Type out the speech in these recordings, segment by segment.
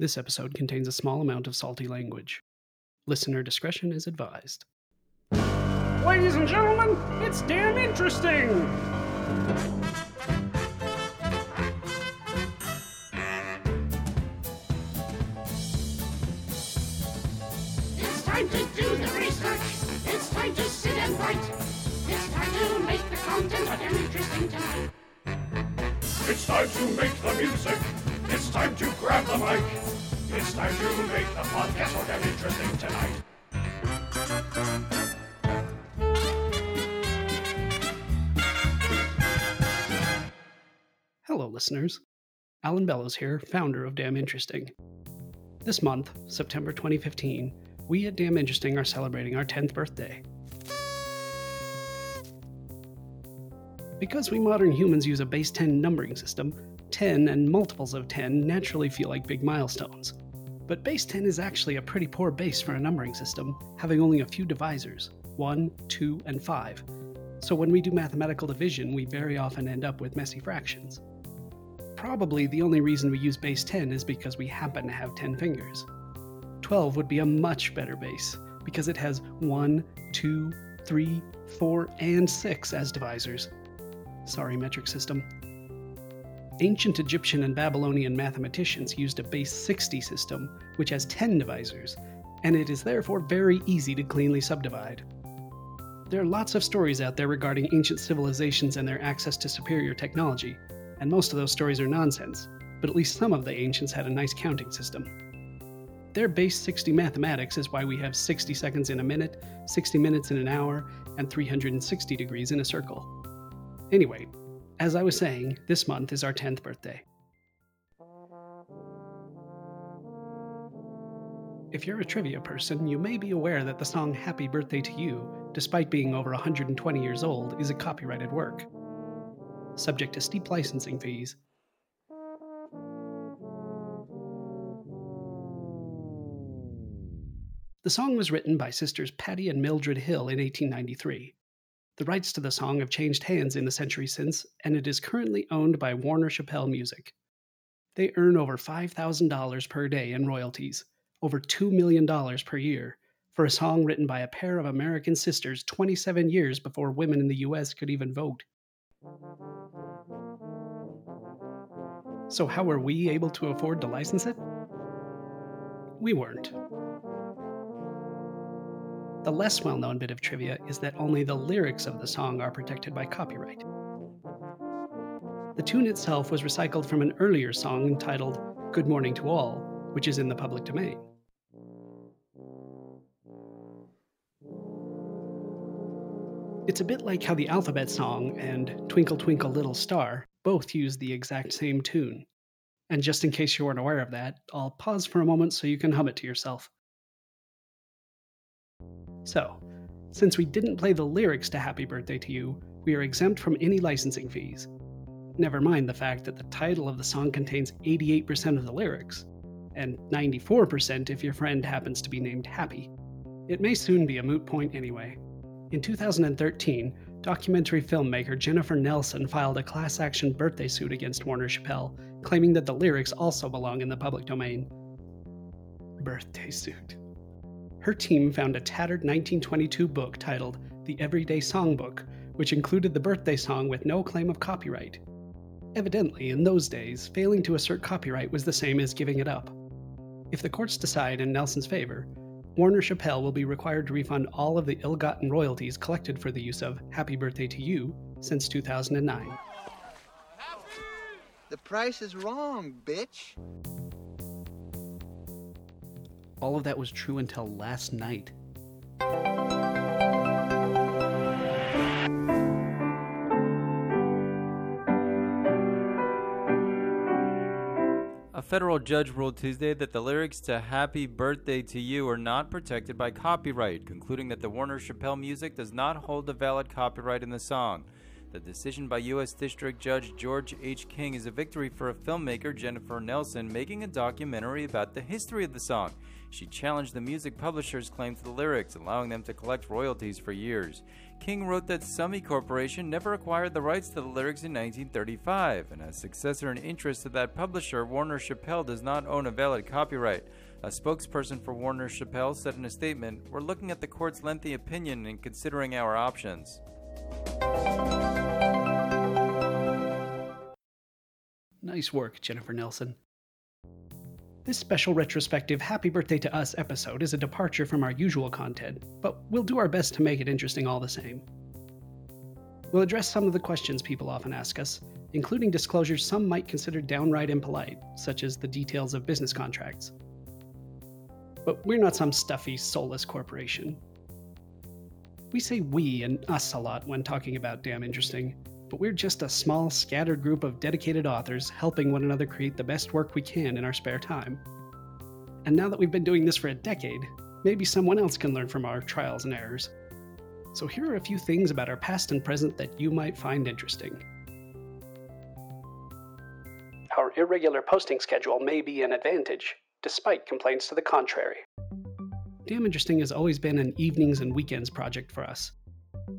This episode contains a small amount of salty language. Listener discretion is advised. Ladies and gentlemen, it's damn interesting! It's time to do the research. It's time to sit and write. It's time to make the content of damn interesting tonight. It's time to make the music. It's time to grab the mic. It's time to make the podcast so damn interesting tonight. Hello, listeners. Alan Bellows here, founder of Damn Interesting. This month, September 2015, we at Damn Interesting are celebrating our 10th birthday. Because we modern humans use a base 10 numbering system, 10 and multiples of 10 naturally feel like big milestones. But base 10 is actually a pretty poor base for a numbering system, having only a few divisors 1, 2, and 5. So when we do mathematical division, we very often end up with messy fractions. Probably the only reason we use base 10 is because we happen to have 10 fingers. 12 would be a much better base, because it has 1, 2, 3, 4, and 6 as divisors. Sorry, metric system. Ancient Egyptian and Babylonian mathematicians used a base 60 system, which has 10 divisors, and it is therefore very easy to cleanly subdivide. There are lots of stories out there regarding ancient civilizations and their access to superior technology, and most of those stories are nonsense, but at least some of the ancients had a nice counting system. Their base 60 mathematics is why we have 60 seconds in a minute, 60 minutes in an hour, and 360 degrees in a circle. Anyway, as I was saying, this month is our 10th birthday. If you're a trivia person, you may be aware that the song Happy Birthday to You, despite being over 120 years old, is a copyrighted work. Subject to steep licensing fees. The song was written by sisters Patty and Mildred Hill in 1893. The rights to the song have changed hands in the century since, and it is currently owned by Warner Chappell Music. They earn over $5,000 per day in royalties, over $2 million per year, for a song written by a pair of American sisters 27 years before women in the US could even vote. So, how were we able to afford to license it? We weren't. The less well known bit of trivia is that only the lyrics of the song are protected by copyright. The tune itself was recycled from an earlier song entitled Good Morning to All, which is in the public domain. It's a bit like how the alphabet song and Twinkle Twinkle Little Star both use the exact same tune. And just in case you weren't aware of that, I'll pause for a moment so you can hum it to yourself. So, since we didn't play the lyrics to Happy Birthday to You, we are exempt from any licensing fees. Never mind the fact that the title of the song contains 88% of the lyrics, and 94% if your friend happens to be named Happy. It may soon be a moot point anyway. In 2013, documentary filmmaker Jennifer Nelson filed a class action birthday suit against Warner Chappell, claiming that the lyrics also belong in the public domain. Birthday suit. Her team found a tattered 1922 book titled The Everyday Songbook, which included the birthday song with no claim of copyright. Evidently, in those days, failing to assert copyright was the same as giving it up. If the courts decide in Nelson's favor, Warner Chappell will be required to refund all of the ill gotten royalties collected for the use of Happy Birthday to You since 2009. The price is wrong, bitch. All of that was true until last night. A federal judge ruled Tuesday that the lyrics to Happy Birthday to You are not protected by copyright, concluding that the Warner Chappell music does not hold a valid copyright in the song. The decision by U.S. District Judge George H. King is a victory for a filmmaker, Jennifer Nelson, making a documentary about the history of the song. She challenged the music publisher's claim to the lyrics, allowing them to collect royalties for years. King wrote that Summy Corporation never acquired the rights to the lyrics in 1935, and as successor in interest to that publisher, Warner Chappell does not own a valid copyright. A spokesperson for Warner Chappell said in a statement, We're looking at the court's lengthy opinion and considering our options. Nice work, Jennifer Nelson. This special retrospective Happy Birthday to Us episode is a departure from our usual content, but we'll do our best to make it interesting all the same. We'll address some of the questions people often ask us, including disclosures some might consider downright impolite, such as the details of business contracts. But we're not some stuffy, soulless corporation. We say we and us a lot when talking about Damn Interesting, but we're just a small, scattered group of dedicated authors helping one another create the best work we can in our spare time. And now that we've been doing this for a decade, maybe someone else can learn from our trials and errors. So here are a few things about our past and present that you might find interesting. Our irregular posting schedule may be an advantage, despite complaints to the contrary. Damn Interesting has always been an evenings and weekends project for us,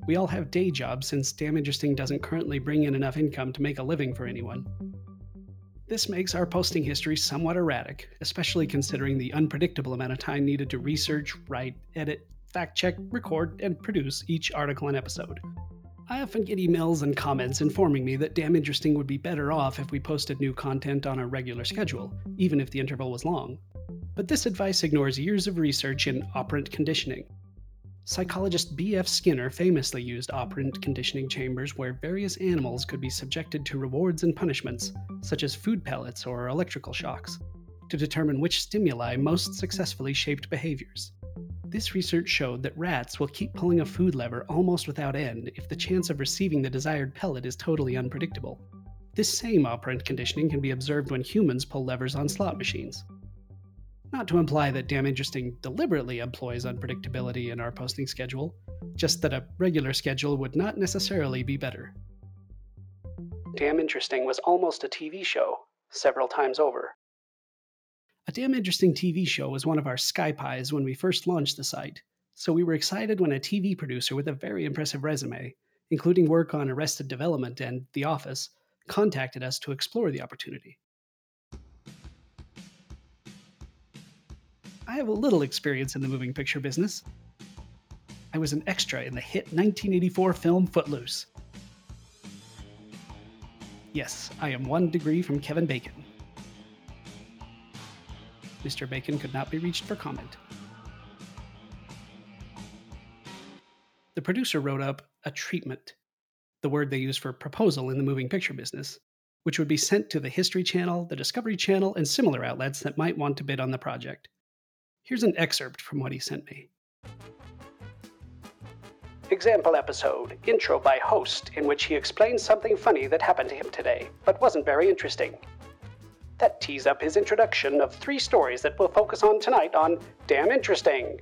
we all have day jobs since Damn Interesting doesn't currently bring in enough income to make a living for anyone. This makes our posting history somewhat erratic, especially considering the unpredictable amount of time needed to research, write, edit, fact check, record, and produce each article and episode. I often get emails and comments informing me that Damn Interesting would be better off if we posted new content on a regular schedule, even if the interval was long. But this advice ignores years of research in operant conditioning, Psychologist B.F. Skinner famously used operant conditioning chambers where various animals could be subjected to rewards and punishments, such as food pellets or electrical shocks, to determine which stimuli most successfully shaped behaviors. This research showed that rats will keep pulling a food lever almost without end if the chance of receiving the desired pellet is totally unpredictable. This same operant conditioning can be observed when humans pull levers on slot machines. Not to imply that Damn Interesting deliberately employs unpredictability in our posting schedule, just that a regular schedule would not necessarily be better. Damn Interesting was almost a TV show, several times over. A Damn Interesting TV show was one of our sky pies when we first launched the site, so we were excited when a TV producer with a very impressive resume, including work on Arrested Development and The Office, contacted us to explore the opportunity. I have a little experience in the moving picture business. I was an extra in the hit 1984 film Footloose. Yes, I am one degree from Kevin Bacon. Mr. Bacon could not be reached for comment. The producer wrote up a treatment, the word they use for proposal in the moving picture business, which would be sent to the History Channel, the Discovery Channel, and similar outlets that might want to bid on the project. Here's an excerpt from what he sent me. Example episode, intro by host, in which he explains something funny that happened to him today, but wasn't very interesting. That tees up his introduction of three stories that we'll focus on tonight on Damn Interesting.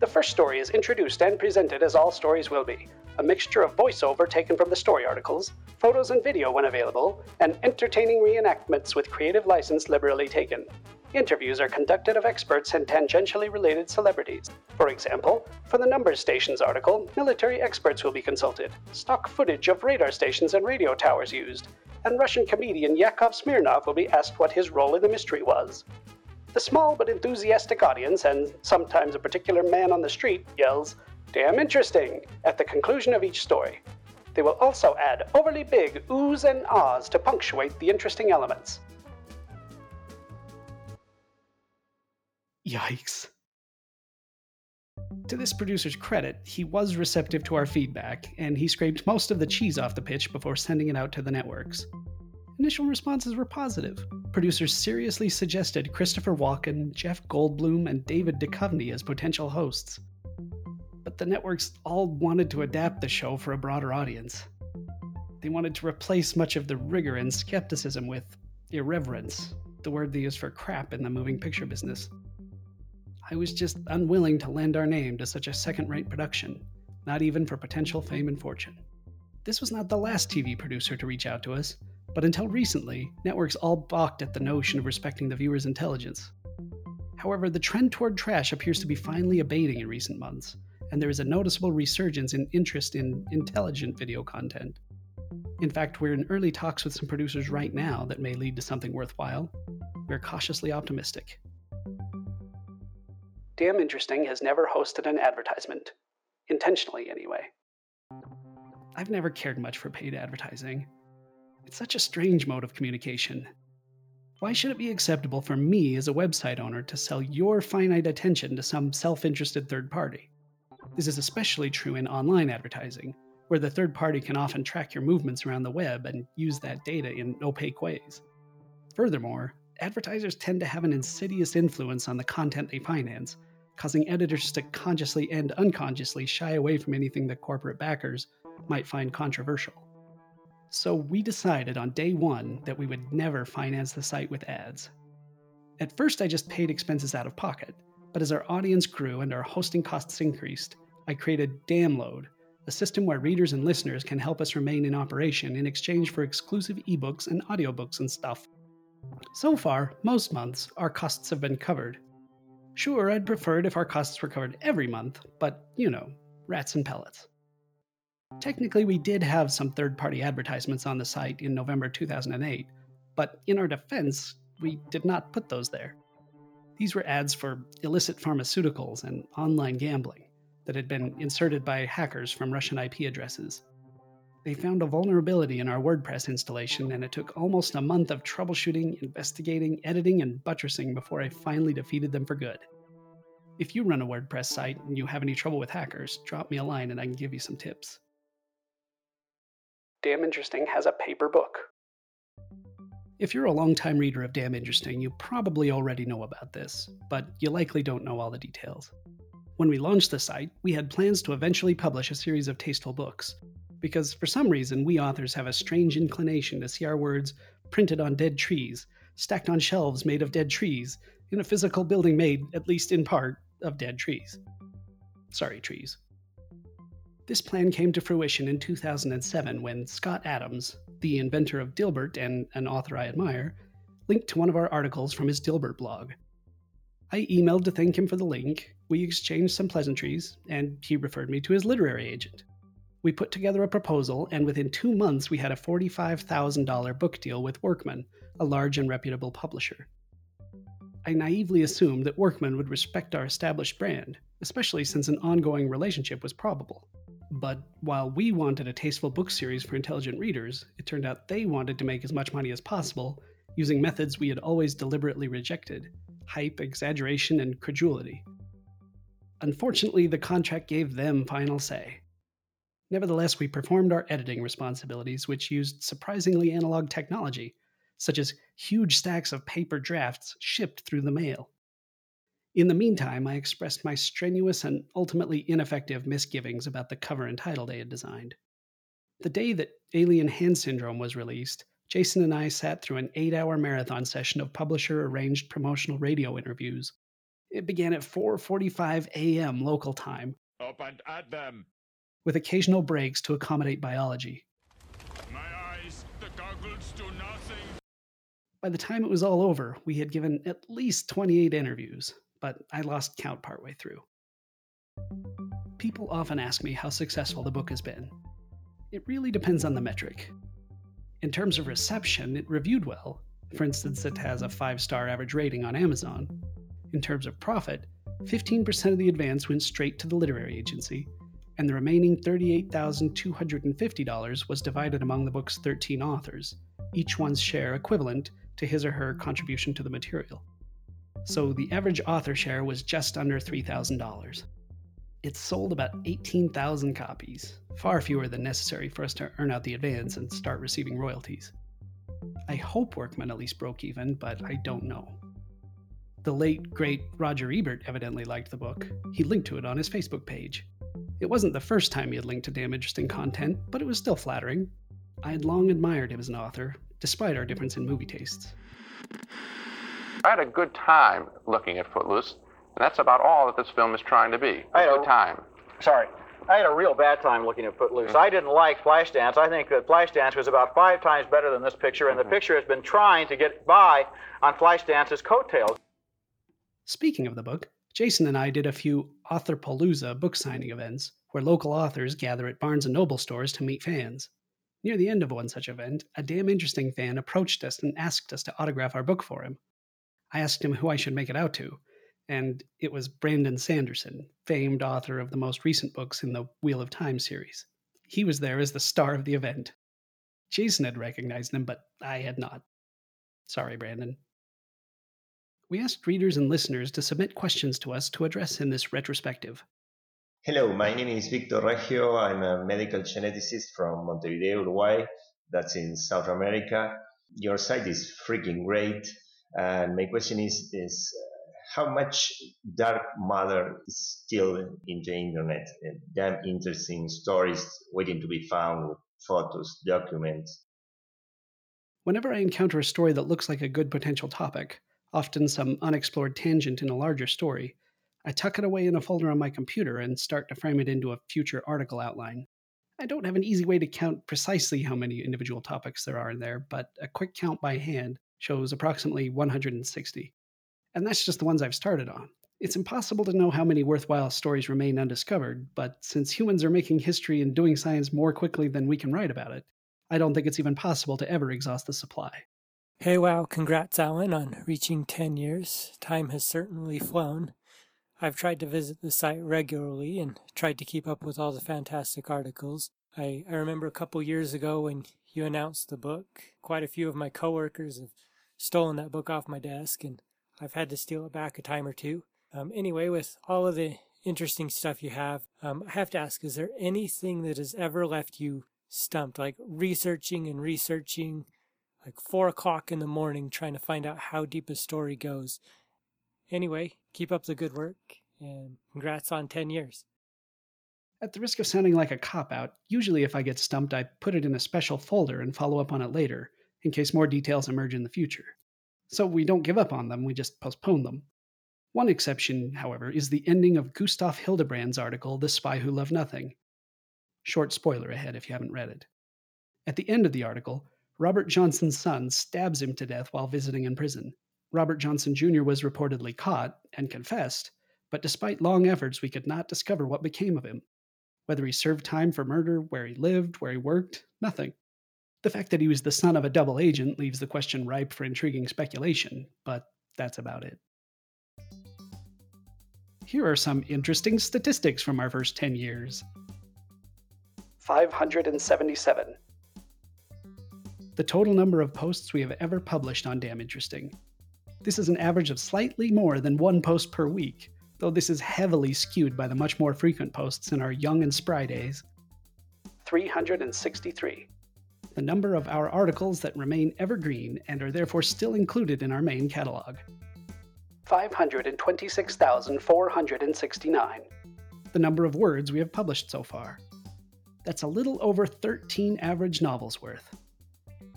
The first story is introduced and presented as all stories will be a mixture of voiceover taken from the story articles, photos and video when available, and entertaining reenactments with creative license liberally taken. Interviews are conducted of experts and tangentially related celebrities. For example, for the Numbers Stations article, military experts will be consulted, stock footage of radar stations and radio towers used, and Russian comedian Yakov Smirnoff will be asked what his role in the mystery was. The small but enthusiastic audience, and sometimes a particular man on the street, yells, Damn interesting, at the conclusion of each story. They will also add overly big oohs and ahs to punctuate the interesting elements. Yikes. To this producer's credit, he was receptive to our feedback, and he scraped most of the cheese off the pitch before sending it out to the networks. Initial responses were positive. Producers seriously suggested Christopher Walken, Jeff Goldblum, and David Duchovny as potential hosts. But the networks all wanted to adapt the show for a broader audience. They wanted to replace much of the rigor and skepticism with irreverence, the word they use for crap in the moving picture business. I was just unwilling to lend our name to such a second rate production, not even for potential fame and fortune. This was not the last TV producer to reach out to us, but until recently, networks all balked at the notion of respecting the viewer's intelligence. However, the trend toward trash appears to be finally abating in recent months, and there is a noticeable resurgence in interest in intelligent video content. In fact, we're in early talks with some producers right now that may lead to something worthwhile. We're cautiously optimistic. Damn Interesting has never hosted an advertisement. Intentionally, anyway. I've never cared much for paid advertising. It's such a strange mode of communication. Why should it be acceptable for me as a website owner to sell your finite attention to some self interested third party? This is especially true in online advertising, where the third party can often track your movements around the web and use that data in opaque ways. Furthermore, advertisers tend to have an insidious influence on the content they finance, causing editors to consciously and unconsciously shy away from anything that corporate backers might find controversial. So we decided on day one that we would never finance the site with ads. At first, I just paid expenses out of pocket, but as our audience grew and our hosting costs increased, I created Damload, a system where readers and listeners can help us remain in operation in exchange for exclusive ebooks and audiobooks and stuff. So far, most months, our costs have been covered. Sure, I'd prefer it if our costs were covered every month, but you know, rats and pellets. Technically, we did have some third party advertisements on the site in November 2008, but in our defense, we did not put those there. These were ads for illicit pharmaceuticals and online gambling that had been inserted by hackers from Russian IP addresses. They found a vulnerability in our WordPress installation, and it took almost a month of troubleshooting, investigating, editing, and buttressing before I finally defeated them for good. If you run a WordPress site and you have any trouble with hackers, drop me a line and I can give you some tips. Damn Interesting has a paper book. If you're a longtime reader of Damn Interesting, you probably already know about this, but you likely don't know all the details. When we launched the site, we had plans to eventually publish a series of tasteful books, because for some reason we authors have a strange inclination to see our words printed on dead trees, stacked on shelves made of dead trees, in a physical building made, at least in part, of dead trees. Sorry, trees. This plan came to fruition in 2007 when Scott Adams, the inventor of Dilbert and an author I admire, linked to one of our articles from his Dilbert blog. I emailed to thank him for the link, we exchanged some pleasantries, and he referred me to his literary agent. We put together a proposal, and within two months we had a $45,000 book deal with Workman, a large and reputable publisher. I naively assumed that Workman would respect our established brand, especially since an ongoing relationship was probable. But while we wanted a tasteful book series for intelligent readers, it turned out they wanted to make as much money as possible using methods we had always deliberately rejected hype, exaggeration, and credulity. Unfortunately, the contract gave them final say. Nevertheless, we performed our editing responsibilities, which used surprisingly analog technology, such as huge stacks of paper drafts shipped through the mail. In the meantime, I expressed my strenuous and ultimately ineffective misgivings about the cover and title they had designed. The day that Alien Hand Syndrome was released, Jason and I sat through an eight hour marathon session of publisher arranged promotional radio interviews. It began at 4:45 a.m. local time. Up and at them. With occasional breaks to accommodate biology. My eyes, the goggles do nothing. By the time it was all over, we had given at least 28 interviews, but I lost count partway through. People often ask me how successful the book has been. It really depends on the metric. In terms of reception, it reviewed well. For instance, it has a 5 star average rating on Amazon. In terms of profit, 15% of the advance went straight to the literary agency, and the remaining $38,250 was divided among the book's 13 authors, each one's share equivalent to his or her contribution to the material so the average author share was just under $3,000. It sold about 18,000 copies, far fewer than necessary for us to earn out the advance and start receiving royalties. I hope Workman at least broke even, but I don't know. The late, great Roger Ebert evidently liked the book. He linked to it on his Facebook page. It wasn't the first time he had linked to damn interesting content, but it was still flattering. I had long admired him as an author, despite our difference in movie tastes. I had a good time looking at Footloose, and that's about all that this film is trying to be. A Hi-yo. good time. Sorry. I had a real bad time looking at Footloose. Mm-hmm. I didn't like Flashdance. I think that Flashdance was about five times better than this picture, and the mm-hmm. picture has been trying to get by on Flashdance's coattails. Speaking of the book, Jason and I did a few Authorpalooza book signing events where local authors gather at Barnes and Noble stores to meet fans. Near the end of one such event, a damn interesting fan approached us and asked us to autograph our book for him. I asked him who I should make it out to, and it was Brandon Sanderson, famed author of the most recent books in the Wheel of Time series. He was there as the star of the event. Jason had recognized him, but I had not. Sorry, Brandon. We asked readers and listeners to submit questions to us to address in this retrospective. Hello, my name is Victor Reggio. I'm a medical geneticist from Montevideo, Uruguay. That's in South America. Your site is freaking great. And my question is, is uh, how much dark matter is still in the internet? Damn interesting stories waiting to be found with photos, documents. Whenever I encounter a story that looks like a good potential topic, often some unexplored tangent in a larger story, I tuck it away in a folder on my computer and start to frame it into a future article outline. I don't have an easy way to count precisely how many individual topics there are in there, but a quick count by hand shows approximately 160. And that's just the ones I've started on. It's impossible to know how many worthwhile stories remain undiscovered, but since humans are making history and doing science more quickly than we can write about it, I don't think it's even possible to ever exhaust the supply. Hey, wow, congrats, Alan, on reaching 10 years. Time has certainly flown. I've tried to visit the site regularly and tried to keep up with all the fantastic articles. I, I remember a couple years ago when you announced the book, quite a few of my coworkers have stolen that book off my desk, and I've had to steal it back a time or two. Um, anyway, with all of the interesting stuff you have, um, I have to ask is there anything that has ever left you stumped, like researching and researching, like four o'clock in the morning, trying to find out how deep a story goes? Anyway, keep up the good work and congrats on 10 years. At the risk of sounding like a cop out, usually if I get stumped, I put it in a special folder and follow up on it later, in case more details emerge in the future. So we don't give up on them, we just postpone them. One exception, however, is the ending of Gustav Hildebrand's article, The Spy Who Loved Nothing. Short spoiler ahead if you haven't read it. At the end of the article, Robert Johnson's son stabs him to death while visiting in prison, Robert Johnson Jr. was reportedly caught and confessed, but despite long efforts, we could not discover what became of him. Whether he served time for murder, where he lived, where he worked, nothing. The fact that he was the son of a double agent leaves the question ripe for intriguing speculation, but that's about it. Here are some interesting statistics from our first 10 years 577. The total number of posts we have ever published on Damn Interesting this is an average of slightly more than one post per week, though this is heavily skewed by the much more frequent posts in our young and spry days. 363. The number of our articles that remain evergreen and are therefore still included in our main catalog. 526,469. The number of words we have published so far. That's a little over 13 average novels worth.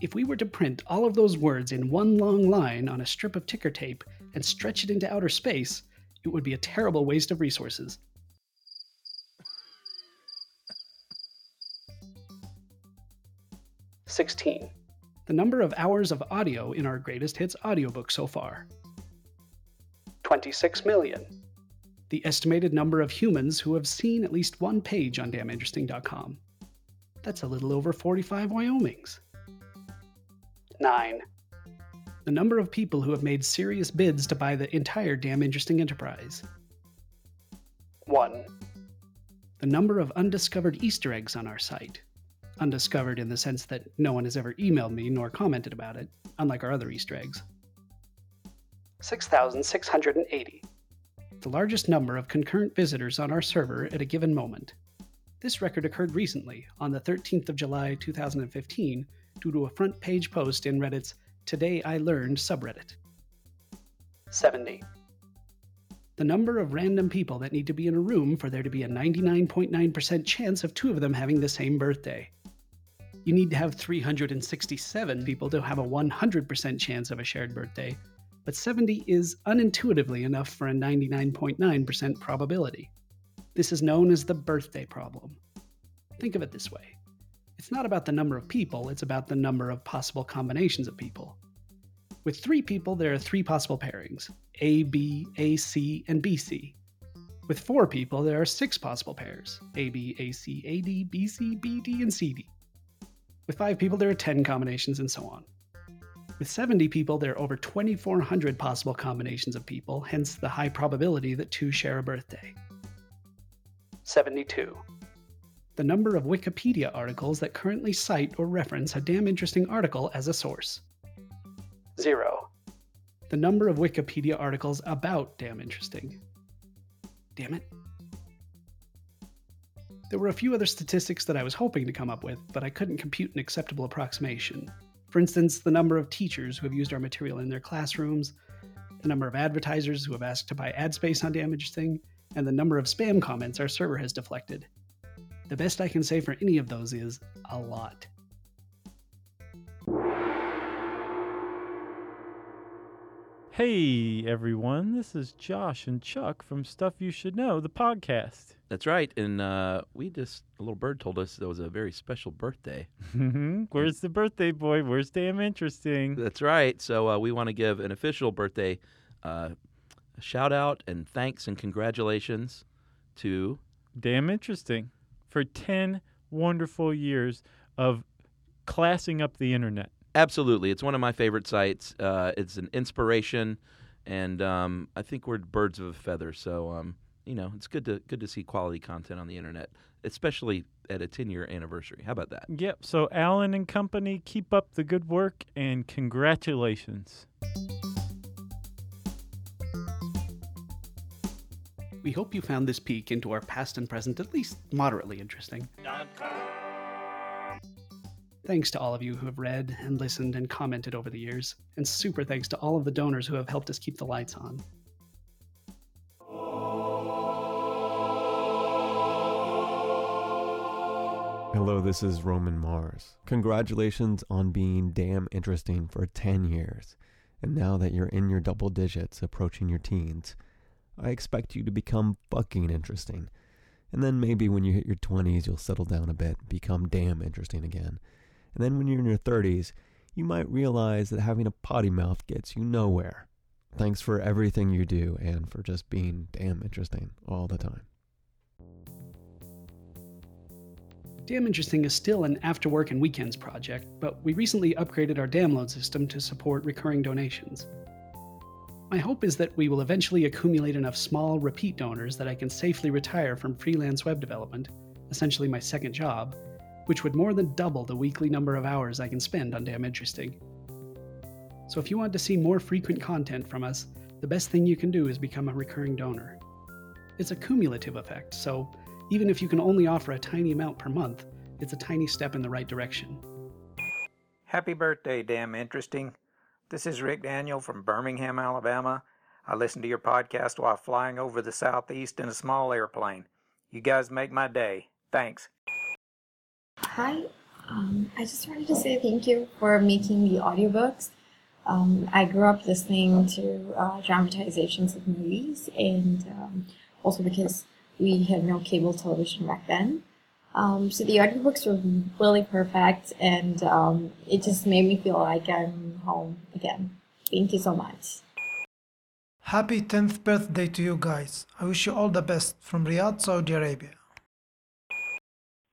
If we were to print all of those words in one long line on a strip of ticker tape and stretch it into outer space, it would be a terrible waste of resources. Sixteen. The number of hours of audio in our greatest hits audiobook so far. 26 million. The estimated number of humans who have seen at least one page on damninteresting.com. That's a little over 45 Wyomings. 9. The number of people who have made serious bids to buy the entire damn interesting enterprise. 1. The number of undiscovered Easter eggs on our site. Undiscovered in the sense that no one has ever emailed me nor commented about it, unlike our other Easter eggs. 6,680. The largest number of concurrent visitors on our server at a given moment. This record occurred recently, on the 13th of July 2015, due to a front page post in Reddit's Today I Learned subreddit. 70. The number of random people that need to be in a room for there to be a 99.9% chance of two of them having the same birthday. You need to have 367 people to have a 100% chance of a shared birthday, but 70 is unintuitively enough for a 99.9% probability. This is known as the birthday problem. Think of it this way it's not about the number of people, it's about the number of possible combinations of people. With three people, there are three possible pairings A, B, A, C, and B, C. With four people, there are six possible pairs A, B, A, C, A, D, B, C, B, D, and C, D. With five people, there are 10 combinations, and so on. With 70 people, there are over 2,400 possible combinations of people, hence the high probability that two share a birthday. 72. The number of Wikipedia articles that currently cite or reference a damn interesting article as a source. 0. The number of Wikipedia articles about damn interesting. Damn it. There were a few other statistics that I was hoping to come up with, but I couldn't compute an acceptable approximation. For instance, the number of teachers who have used our material in their classrooms, the number of advertisers who have asked to buy ad space on Damn Interesting, and the number of spam comments our server has deflected. The best I can say for any of those is a lot. Hey everyone, this is Josh and Chuck from Stuff You Should Know, the podcast. That's right, and uh, we just a little bird told us there was a very special birthday. Where's the birthday boy? Where's damn interesting? That's right. So uh, we want to give an official birthday uh, shout out and thanks and congratulations to Damn interesting for 10 wonderful years of classing up the internet. Absolutely, it's one of my favorite sites. Uh, it's an inspiration, and um, I think we're birds of a feather. So um, you know, it's good to good to see quality content on the internet, especially at a 10 year anniversary. How about that? Yep. So Alan and company, keep up the good work and congratulations. We hope you found this peek into our past and present at least moderately interesting. Thanks to all of you who have read and listened and commented over the years, and super thanks to all of the donors who have helped us keep the lights on. Hello, this is Roman Mars. Congratulations on being damn interesting for 10 years. And now that you're in your double digits, approaching your teens, I expect you to become fucking interesting. And then maybe when you hit your 20s, you'll settle down a bit, become damn interesting again. And then when you're in your 30s, you might realize that having a potty mouth gets you nowhere. Thanks for everything you do and for just being damn interesting all the time. Damn Interesting is still an after work and weekends project, but we recently upgraded our download system to support recurring donations. My hope is that we will eventually accumulate enough small, repeat donors that I can safely retire from freelance web development, essentially my second job, which would more than double the weekly number of hours I can spend on Damn Interesting. So if you want to see more frequent content from us, the best thing you can do is become a recurring donor. It's a cumulative effect, so even if you can only offer a tiny amount per month, it's a tiny step in the right direction. Happy birthday, damn interesting. This is Rick Daniel from Birmingham, Alabama. I listen to your podcast while flying over the southeast in a small airplane. You guys make my day. Thanks. Hi, um, I just wanted to say thank you for making the audiobooks. Um, I grew up listening to uh, dramatizations of movies, and um, also because we had no cable television back then. Um, so the audiobooks were really perfect, and um, it just made me feel like I'm home again. Thank you so much. Happy 10th birthday to you guys. I wish you all the best from Riyadh, Saudi Arabia.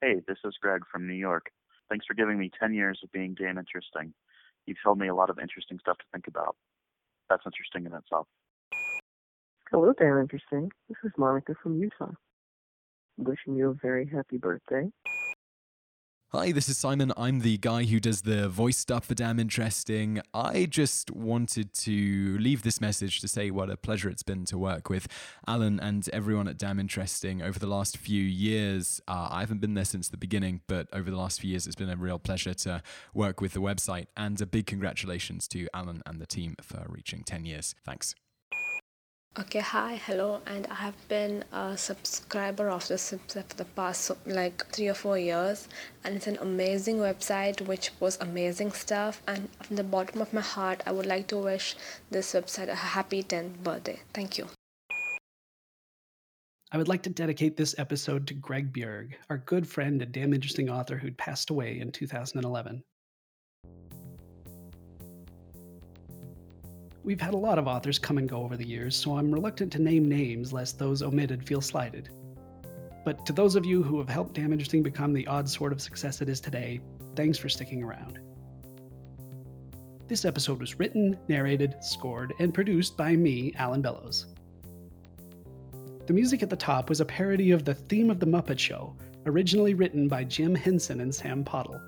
Hey, this is Greg from New York. Thanks for giving me 10 years of being damn interesting. You've told me a lot of interesting stuff to think about. That's interesting in itself. Hello, damn interesting. This is Monica from Utah. Wishing you a very happy birthday. Hi, this is Simon. I'm the guy who does the voice stuff for Damn Interesting. I just wanted to leave this message to say what a pleasure it's been to work with Alan and everyone at Damn Interesting over the last few years. Uh, I haven't been there since the beginning, but over the last few years, it's been a real pleasure to work with the website. And a big congratulations to Alan and the team for reaching 10 years. Thanks. Okay, hi, hello, and I have been a subscriber of this website for the past like three or four years, and it's an amazing website which posts amazing stuff. And from the bottom of my heart, I would like to wish this website a happy 10th birthday. Thank you. I would like to dedicate this episode to Greg Bjerg, our good friend and damn interesting author who'd passed away in 2011. We've had a lot of authors come and go over the years, so I'm reluctant to name names lest those omitted feel slighted. But to those of you who have helped Damn Interesting become the odd sort of success it is today, thanks for sticking around. This episode was written, narrated, scored, and produced by me, Alan Bellows. The music at the top was a parody of the theme of The Muppet Show, originally written by Jim Henson and Sam Pottle.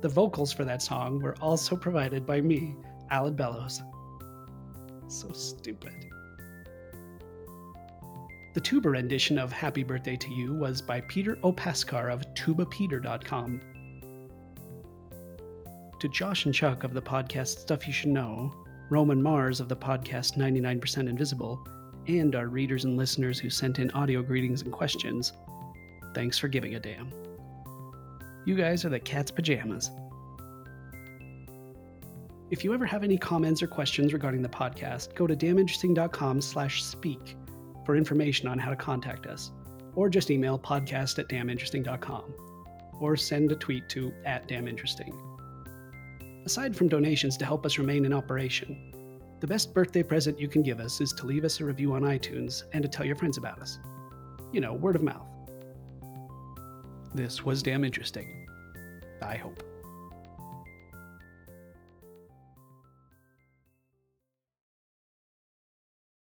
The vocals for that song were also provided by me, Alan Bellows. So stupid. The tuba rendition of Happy Birthday to You was by Peter Opaskar of tubapeter.com. To Josh and Chuck of the podcast Stuff You Should Know, Roman Mars of the podcast 99% Invisible, and our readers and listeners who sent in audio greetings and questions, thanks for giving a damn. You guys are the cat's pajamas. If you ever have any comments or questions regarding the podcast, go to damninteresting.com slash speak for information on how to contact us, or just email podcast at damninteresting.com, or send a tweet to at damninteresting. Aside from donations to help us remain in operation, the best birthday present you can give us is to leave us a review on iTunes and to tell your friends about us. You know, word of mouth. This was damn interesting. I hope.